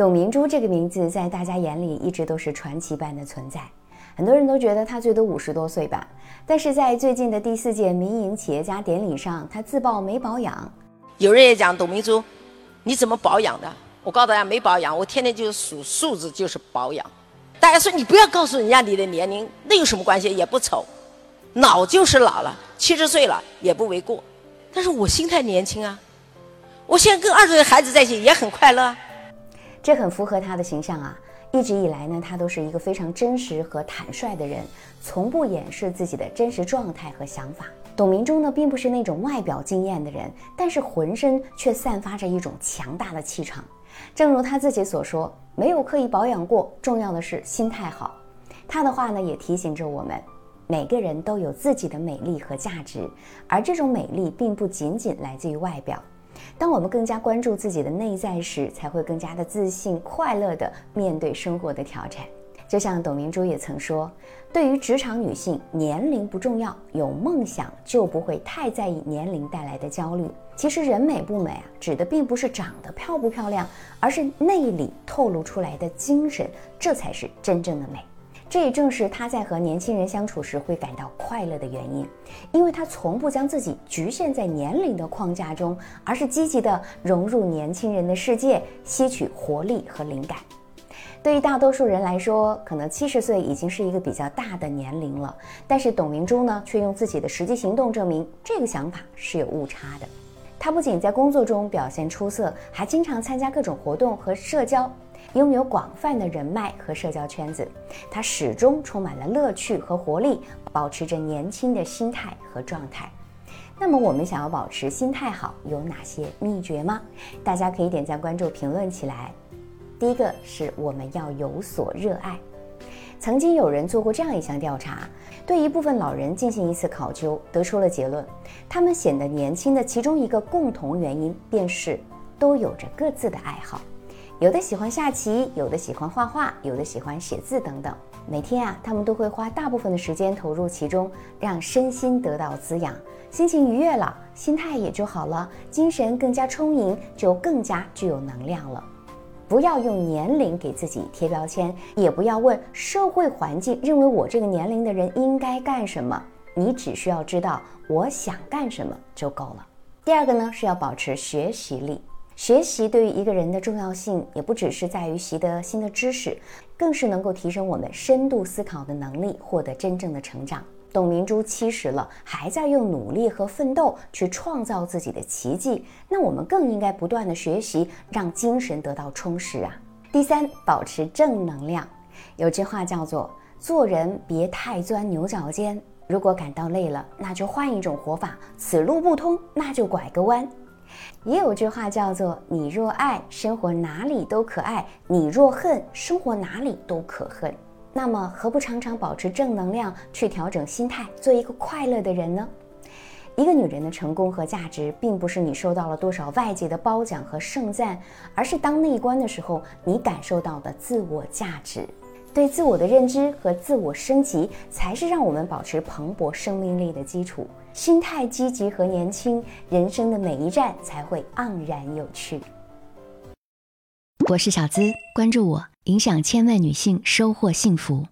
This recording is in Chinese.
董明珠这个名字在大家眼里一直都是传奇般的存在，很多人都觉得她最多五十多岁吧。但是在最近的第四届民营企业家典礼上，她自曝没保养。有人也讲董明珠，你怎么保养的？我告诉大家没保养，我天天就是数数字，就是保养。大家说你不要告诉人家你的年龄，那有什么关系？也不丑，老就是老了，七十岁了也不为过。但是我心态年轻啊，我现在跟二十岁孩子在一起也很快乐。这很符合他的形象啊！一直以来呢，他都是一个非常真实和坦率的人，从不掩饰自己的真实状态和想法。董明珠呢，并不是那种外表惊艳的人，但是浑身却散发着一种强大的气场。正如他自己所说，没有刻意保养过，重要的是心态好。他的话呢，也提醒着我们，每个人都有自己的美丽和价值，而这种美丽并不仅仅来自于外表。当我们更加关注自己的内在时，才会更加的自信、快乐地面对生活的挑战。就像董明珠也曾说：“对于职场女性，年龄不重要，有梦想就不会太在意年龄带来的焦虑。”其实，人美不美啊，指的并不是长得漂不漂亮，而是内里透露出来的精神，这才是真正的美。这也正是他在和年轻人相处时会感到快乐的原因，因为他从不将自己局限在年龄的框架中，而是积极地融入年轻人的世界，吸取活力和灵感。对于大多数人来说，可能七十岁已经是一个比较大的年龄了，但是董明珠呢，却用自己的实际行动证明这个想法是有误差的。他不仅在工作中表现出色，还经常参加各种活动和社交。拥有广泛的人脉和社交圈子，他始终充满了乐趣和活力，保持着年轻的心态和状态。那么，我们想要保持心态好，有哪些秘诀吗？大家可以点赞、关注、评论起来。第一个是我们要有所热爱。曾经有人做过这样一项调查，对一部分老人进行一次考究，得出了结论：他们显得年轻的其中一个共同原因，便是都有着各自的爱好。有的喜欢下棋，有的喜欢画画，有的喜欢写字等等。每天啊，他们都会花大部分的时间投入其中，让身心得到滋养，心情愉悦了，心态也就好了，精神更加充盈，就更加具有能量了。不要用年龄给自己贴标签，也不要问社会环境认为我这个年龄的人应该干什么，你只需要知道我想干什么就够了。第二个呢，是要保持学习力。学习对于一个人的重要性，也不只是在于习得新的知识，更是能够提升我们深度思考的能力，获得真正的成长。董明珠七十了，还在用努力和奋斗去创造自己的奇迹，那我们更应该不断的学习，让精神得到充实啊。第三，保持正能量。有句话叫做“做人别太钻牛角尖”，如果感到累了，那就换一种活法；此路不通，那就拐个弯。也有句话叫做“你若爱，生活哪里都可爱；你若恨，生活哪里都可恨。”那么，何不常常保持正能量，去调整心态，做一个快乐的人呢？一个女人的成功和价值，并不是你收到了多少外界的褒奖和盛赞，而是当那一关的时候，你感受到的自我价值。对自我的认知和自我升级，才是让我们保持蓬勃生命力的基础。心态积极和年轻，人生的每一站才会盎然有趣。我是小资，关注我，影响千万女性，收获幸福。